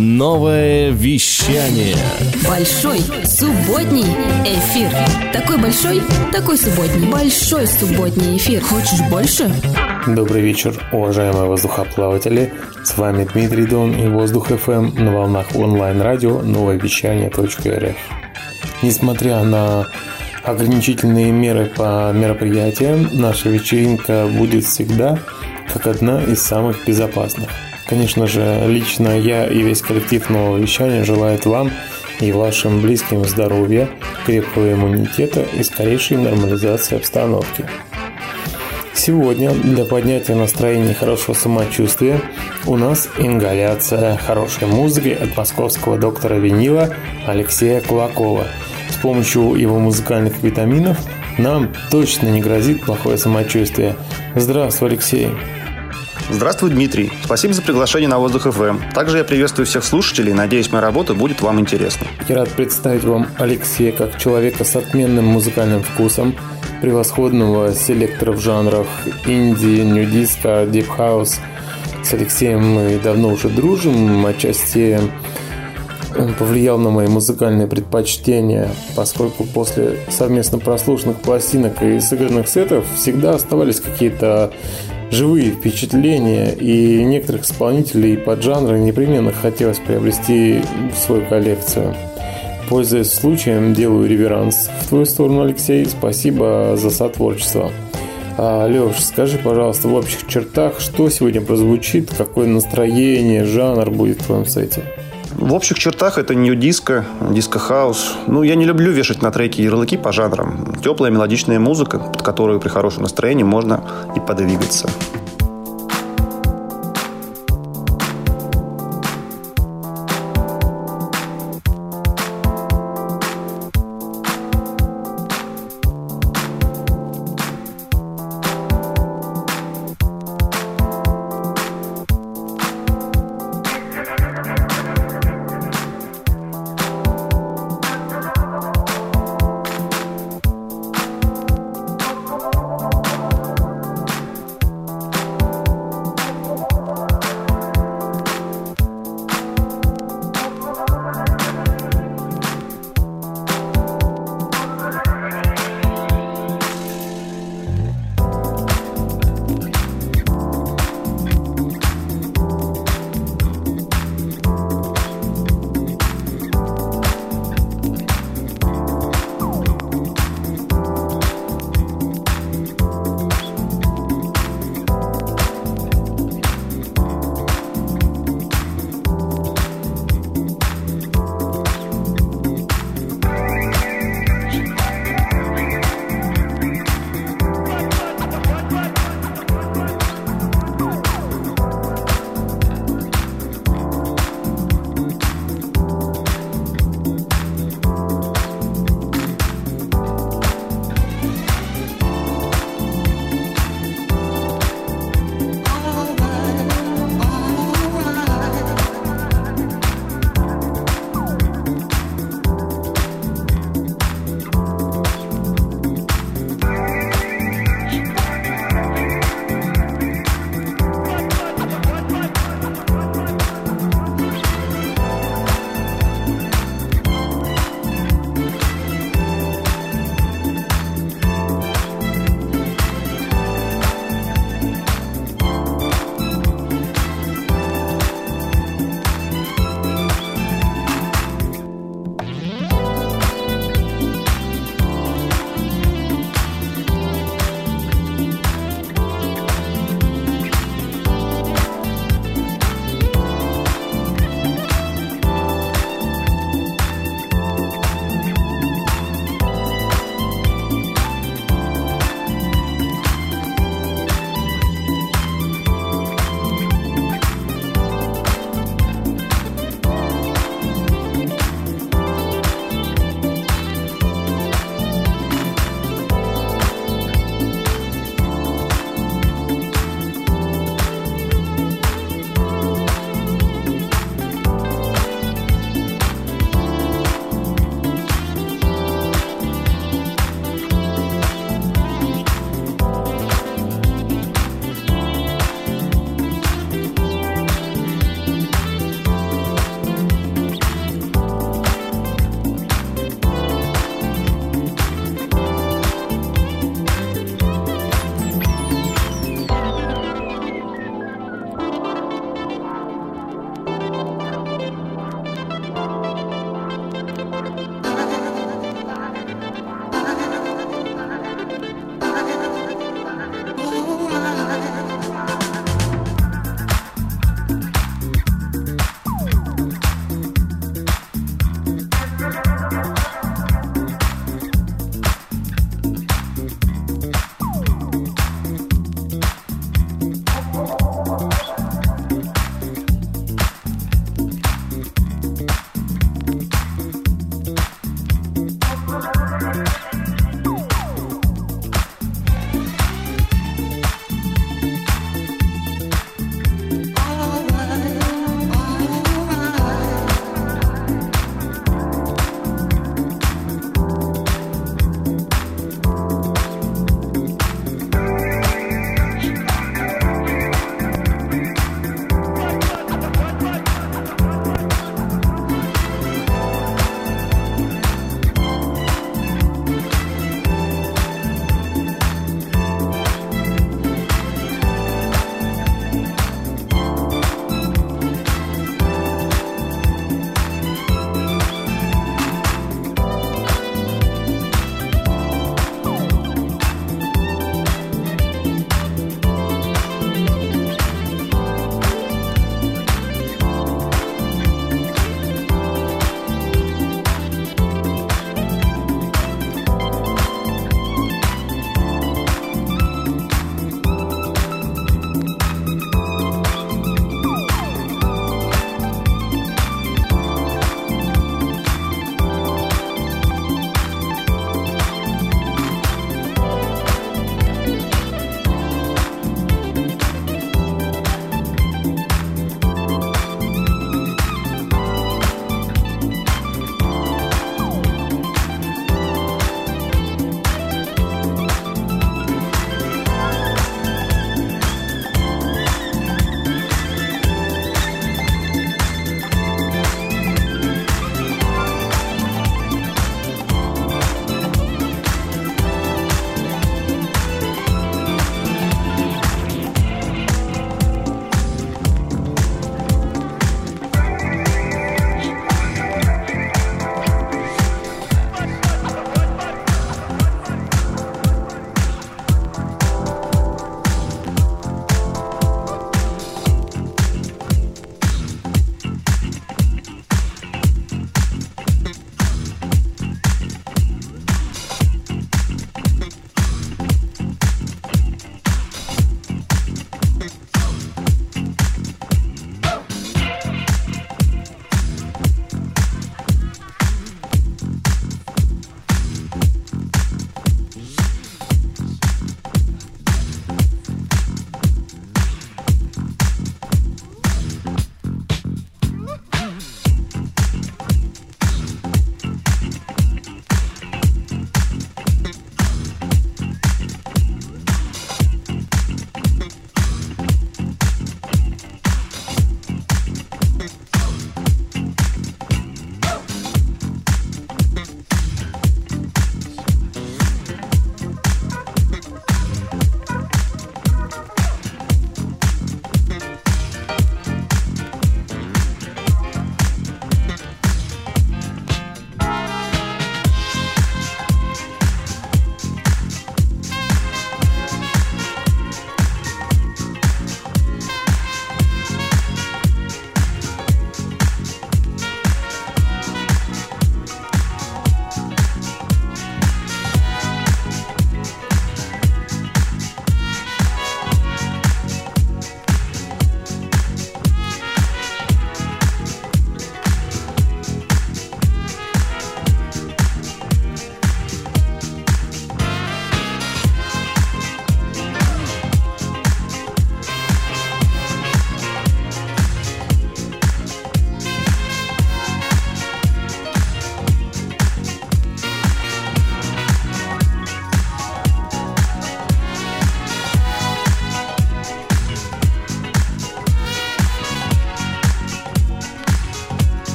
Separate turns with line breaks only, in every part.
Новое вещание.
Большой субботний эфир. Такой большой, такой субботний. Большой субботний эфир. Хочешь больше?
Добрый вечер, уважаемые воздухоплаватели. С вами Дмитрий Дон и Воздух ФМ на волнах онлайн-радио новое вещание.рф. Несмотря на ограничительные меры по мероприятиям, наша вечеринка будет всегда как одна из самых безопасных – Конечно же, лично я и весь коллектив нового вещания желает вам и вашим близким здоровья, крепкого иммунитета и скорейшей нормализации обстановки. Сегодня для поднятия настроения и хорошего самочувствия у нас ингаляция хорошей музыки от московского доктора винила Алексея Кулакова. С помощью его музыкальных витаминов нам точно не грозит плохое самочувствие. Здравствуй, Алексей!
Здравствуй, Дмитрий. Спасибо за приглашение на Воздух ФМ. Также я приветствую всех слушателей. Надеюсь, моя работа будет вам интересна.
Я рад представить вам Алексея как человека с отменным музыкальным вкусом, превосходного селектора в жанрах инди, nu-disco, deep house. С Алексеем мы давно уже дружим, отчасти он повлиял на мои музыкальные предпочтения, поскольку после совместно прослушанных пластинок и сыгранных сетов всегда оставались какие-то живые впечатления, и некоторых исполнителей под жанра непременно хотелось приобрести в свою коллекцию. Пользуясь случаем, делаю реверанс в твою сторону, Алексей. Спасибо за сотворчество. А, Леш, скажи, пожалуйста, в общих чертах, что сегодня прозвучит, какое настроение, жанр будет в твоем сете?
В общих чертах это nu-disco, disco house. Ну, я не люблю вешать на треки ярлыки по жанрам. Теплая мелодичная музыка, под которую при хорошем настроении можно и подвигаться.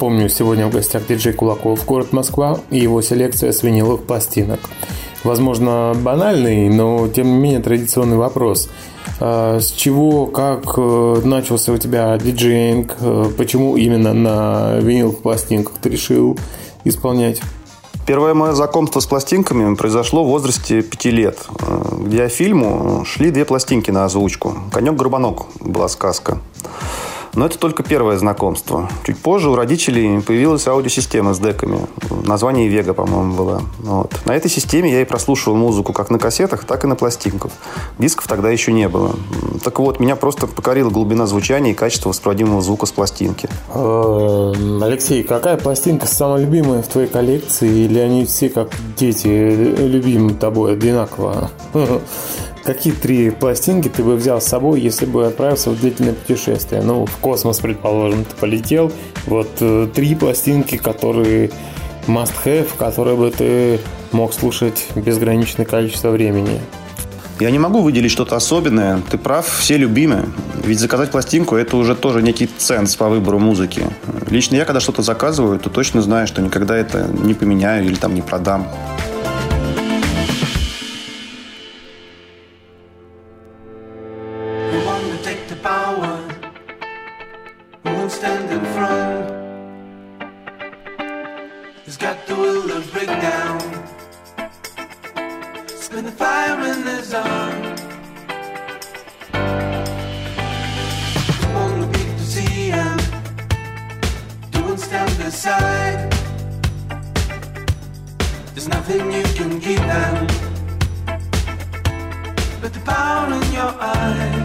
Напомню, сегодня в гостях диджей Кулаков, город Москва и его селекция с виниловых пластинок. Возможно, банальный, но тем не менее традиционный вопрос. А, с чего, как э, начался у тебя диджейнг? Э, почему именно на виниловых пластинках ты решил исполнять?
Первое мое знакомство с пластинками произошло в возрасте пяти лет, э, где фильму шли две пластинки на озвучку. «Конек-горбанок» была сказка. Но это только первое знакомство. Чуть позже у родителей появилась аудиосистема с деками. Название Вега, по-моему, было. Вот. На этой системе я и прослушивал музыку как на кассетах, так и на пластинках. Дисков тогда еще не было. Так вот, меня просто покорила глубина звучания и качество воспроизводимого звука с пластинки.
Э, Алексей, какая пластинка самая любимая в твоей коллекции? Или они все как дети любимы тобой одинаково? Какие три пластинки ты бы взял с собой, если бы отправился в длительное путешествие? Ну, в космос, предположим, ты полетел. Вот э, три пластинки, которые must have, которые бы ты мог слушать безграничное количество времени.
Я не могу выделить что-то особенное. Ты прав, все любимы. Ведь заказать пластинку – это уже тоже некий ценз по выбору музыки. Лично я, когда что-то заказываю, то точно знаю, что никогда это не поменяю или там не продам.
There's nothing
you can give them
but the power in your eyes.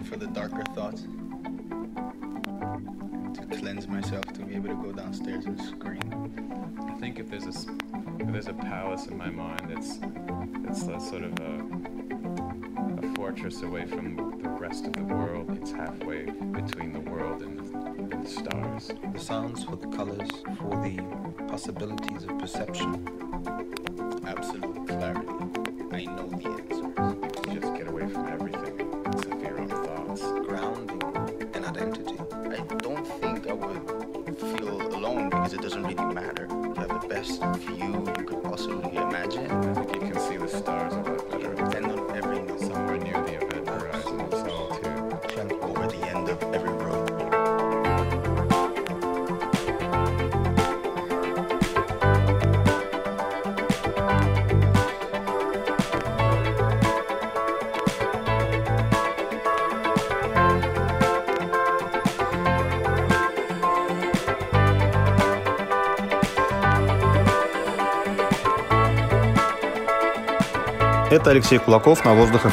For the darker thoughts. To cleanse myself, to be able to go downstairs and scream.
I think if there's a if there's a palace in my mind, it's it's a sort of a a fortress away from the rest of the world. It's halfway between the world and the, and the stars.
The sounds for the colors, for the possibilities of perception. Absolute clarity. I know the answers.
Это Алексей Кулаков на Воздух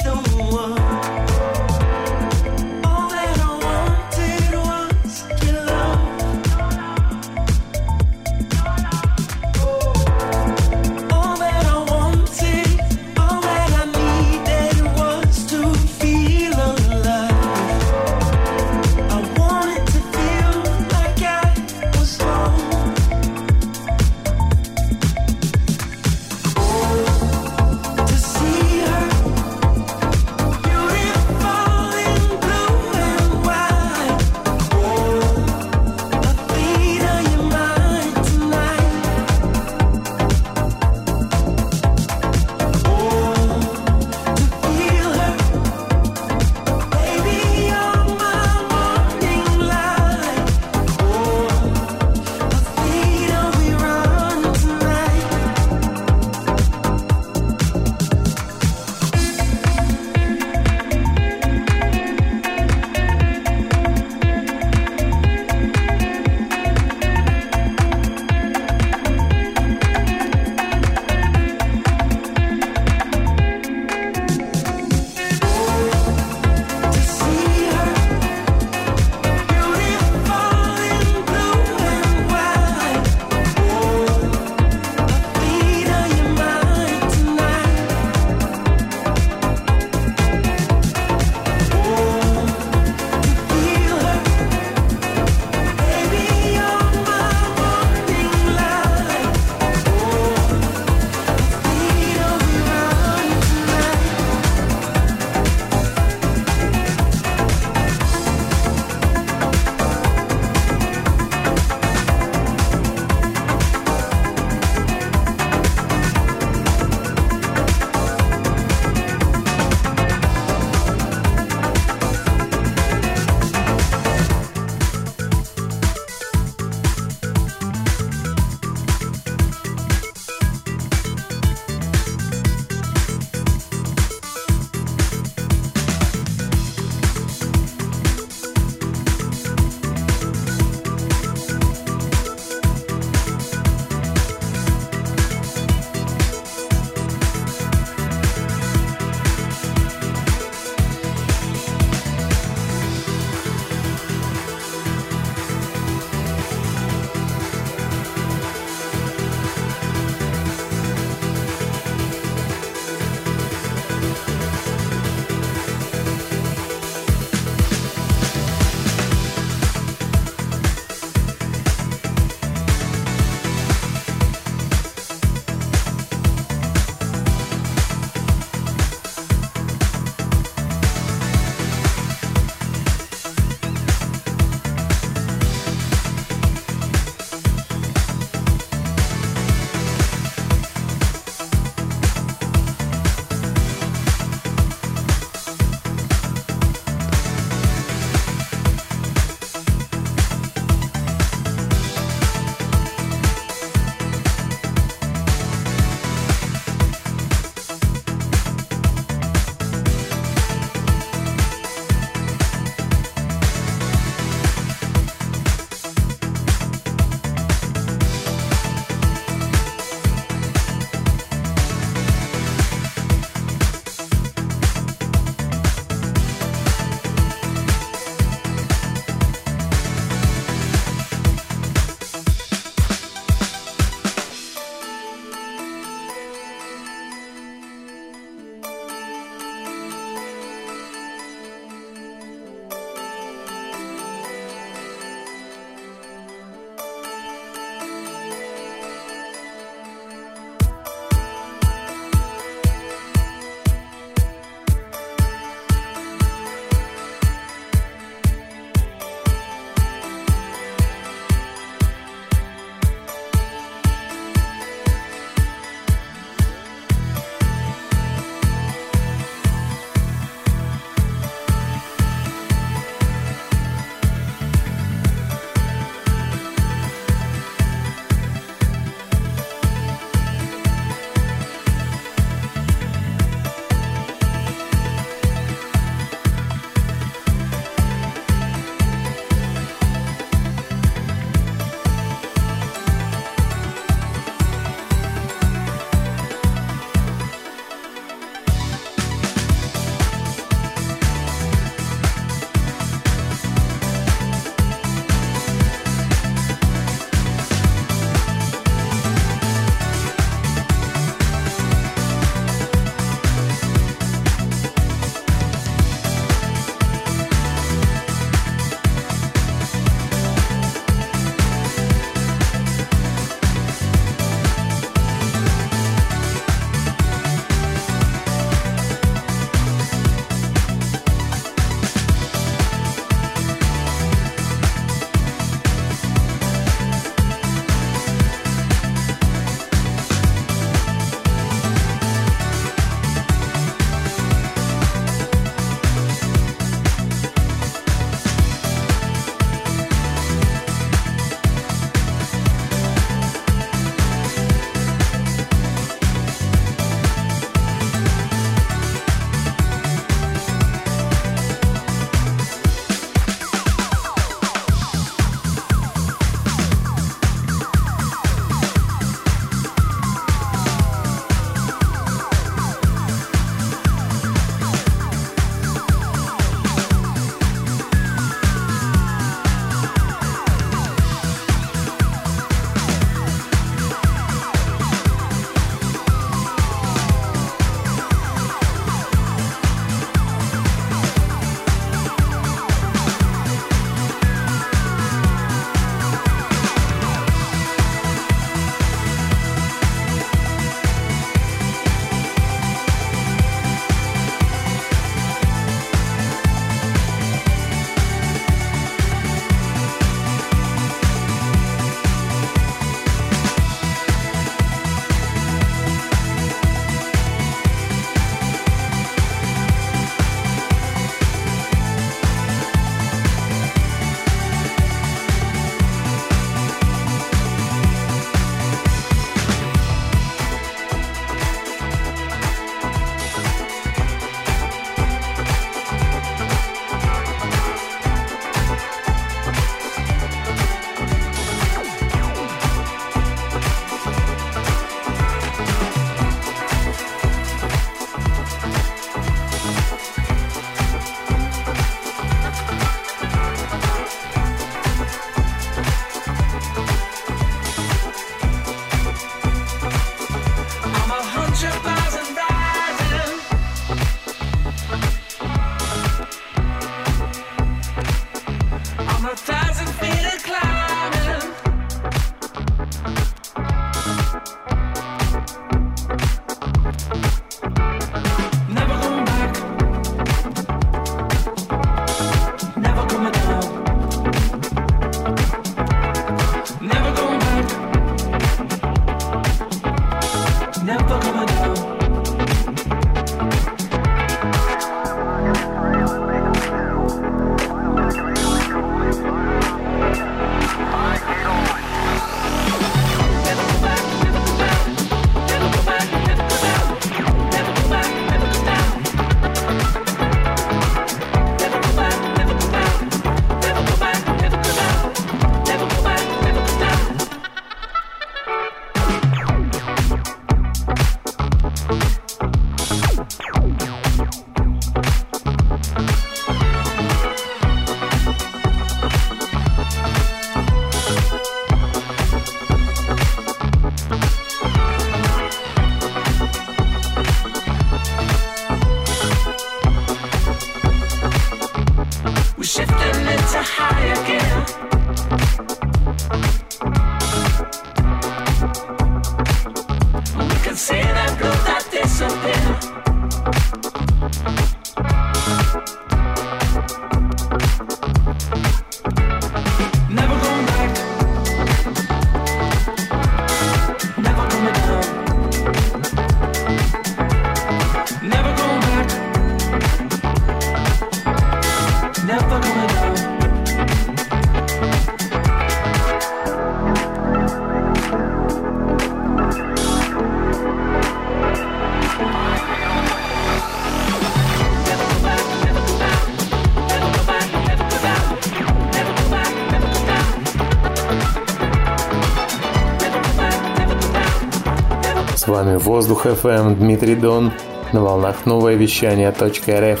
Воздух FM Дмитрий Дон на волнах новое вещание .рф.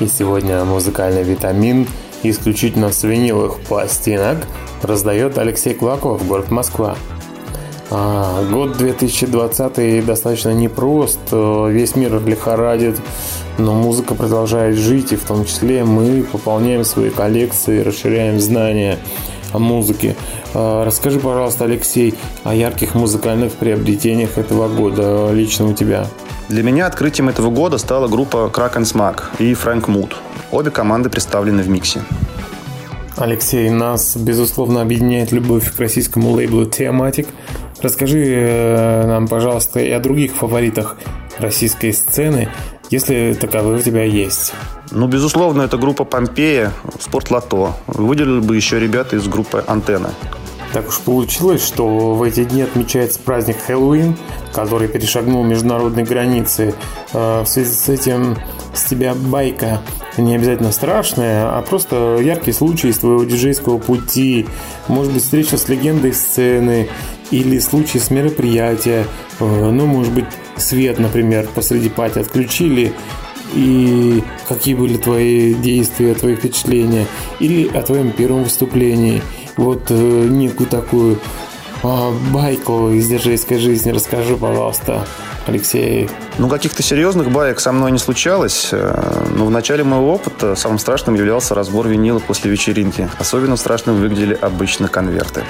И сегодня музыкальный витамин исключительно с виниловых пластинок раздает Алексей Клаков, город Москва. А, год 2020 достаточно непрост, весь мир лихорадит, но музыка продолжает жить, и в том числе мы пополняем свои коллекции, расширяем знания о музыке. А, расскажи, пожалуйста, Алексей, о ярких музыкальных приобретениях этого года лично у тебя.
Для меня открытием этого года стала группа Kraken Smack и Frank Mood. Обе команды представлены в миксе.
Алексей, нас, безусловно, объединяет любовь к российскому лейблу Theomatic. Расскажи э, нам, пожалуйста, и о других фаворитах российской сцены, если таковые у тебя есть.
Ну, безусловно, это группа Помпея, Спорт Лото. Выделили бы еще ребята из группы Антенна.
Так уж получилось, что в эти дни отмечается праздник Хэллоуин, который перешагнул международные границы. Э, в связи с этим с тебя байка не обязательно страшная, а просто яркий случай из твоего диджейского пути. Может быть, встреча с легендой сцены или случай с мероприятия. Э, ну, может быть, свет, например, посреди пати отключили, и какие были твои действия, твои впечатления, или о твоем первом выступлении – вот э, некую такую э, байку из диджейской жизни расскажи, пожалуйста, Алексей.
Ну, каких-то серьезных баек со мной не случалось. Э, но в начале моего опыта самым страшным являлся разбор винила после вечеринки. Особенно страшным выглядели обычно конверты.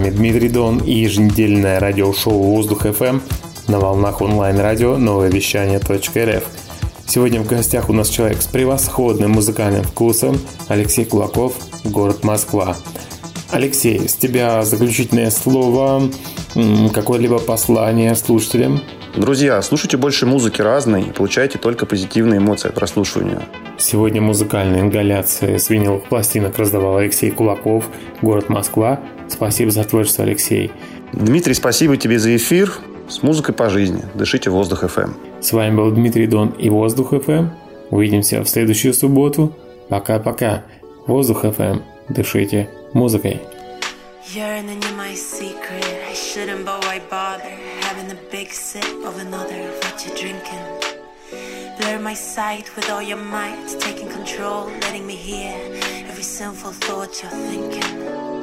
Вами Дмитрий Дон и еженедельное радиошоу «Воздух FM на волнах онлайн-радио новое вещание .рф. Сегодня в гостях у нас человек с превосходным музыкальным вкусом Алексей Кулаков, город Москва. Алексей, с тебя заключительное слово, какое-либо послание слушателям?
Друзья, слушайте больше музыки разной и получайте только позитивные эмоции от прослушивания.
Сегодня музыкальные ингаляции с виниловых пластинок раздавал Алексей Кулаков, город Москва. Спасибо за творчество, Алексей.
Дмитрий, спасибо тебе за эфир. С музыкой по жизни. Дышите воздух FM.
С вами был Дмитрий Дон и Воздух FM. Увидимся в следующую субботу. Пока-пока. Воздух FM. Дышите музыкой.
Yearning in my secret, I shouldn't, but why bother? Having a big sip of another, what you drinking? Blur my sight with all your might, taking control, letting me hear every sinful thought you're thinking.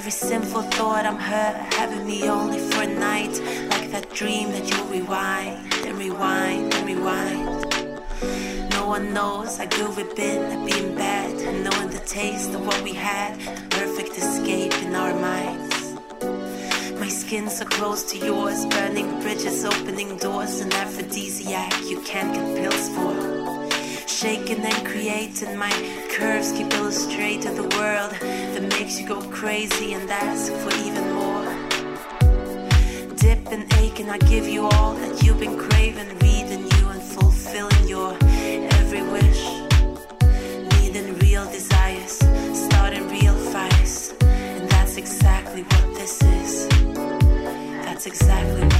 Every sinful thought I'm hurt, having me only for a night, like that dream that you rewind and rewind and rewind. No one knows good we've been at being bad, and knowing the taste of what we had, the perfect escape in our minds. My skin so close to yours, burning bridges, opening doors, an aphrodisiac you can't get pills for. Shaking and creating, my curves keep illustrating the world that makes you go crazy and ask for even more. Dip and ache, I give you all that you've been craving, reading you and fulfilling your every wish. Needing real desires, starting real fires, and that's exactly what this is. That's exactly what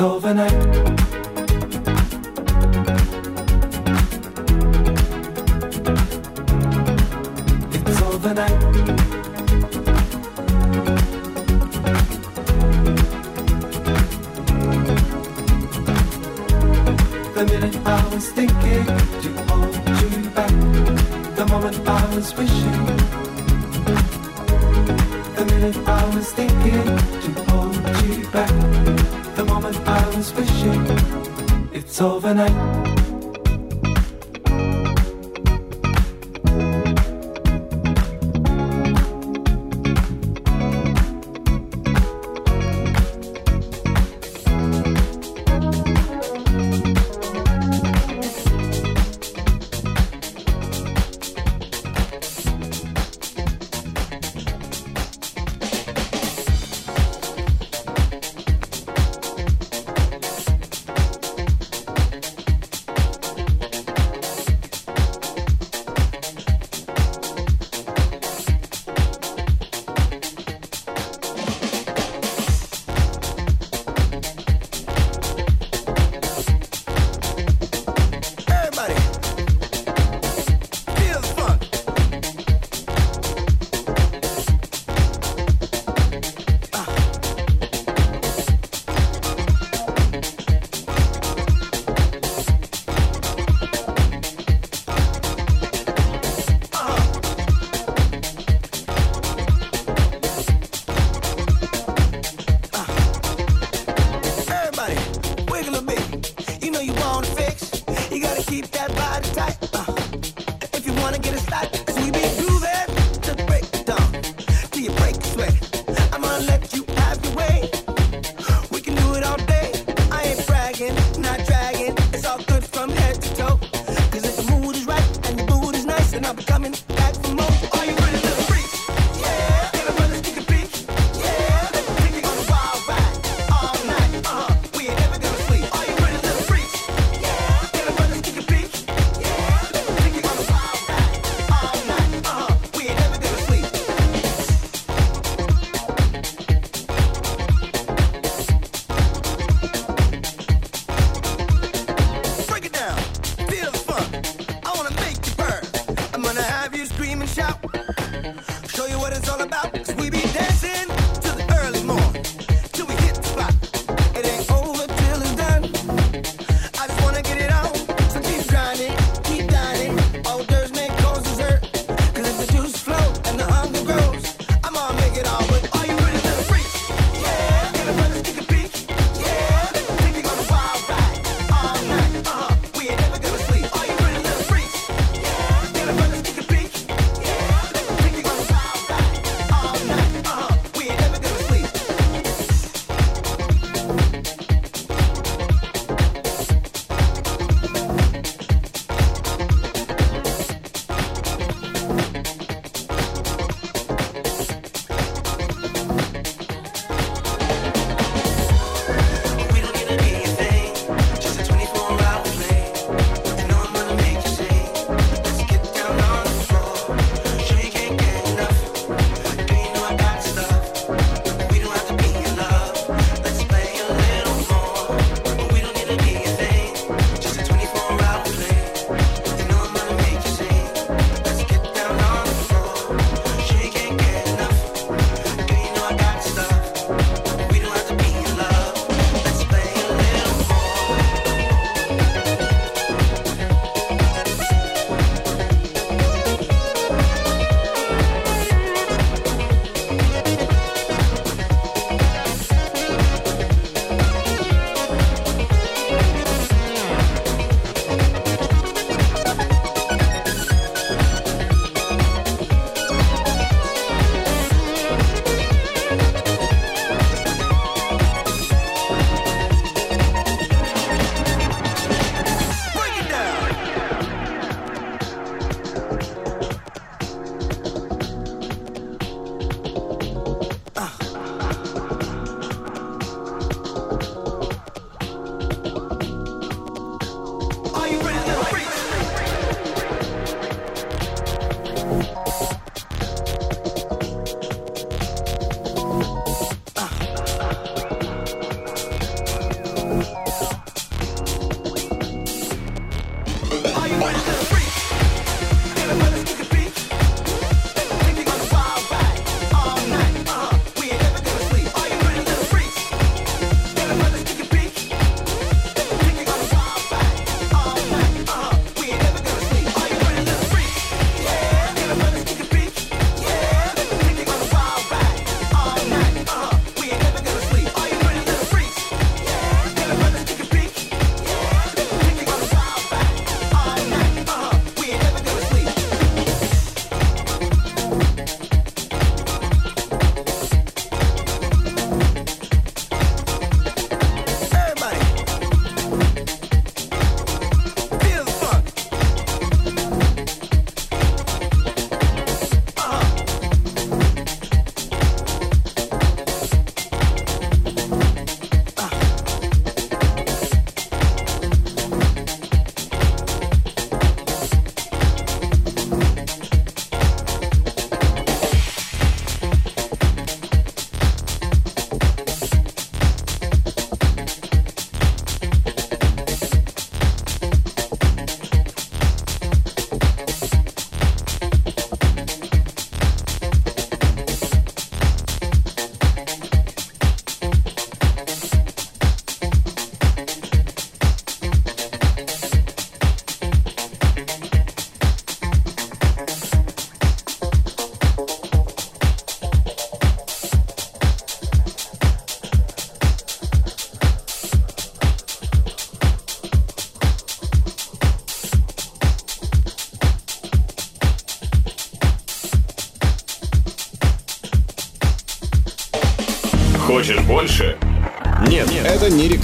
overnight.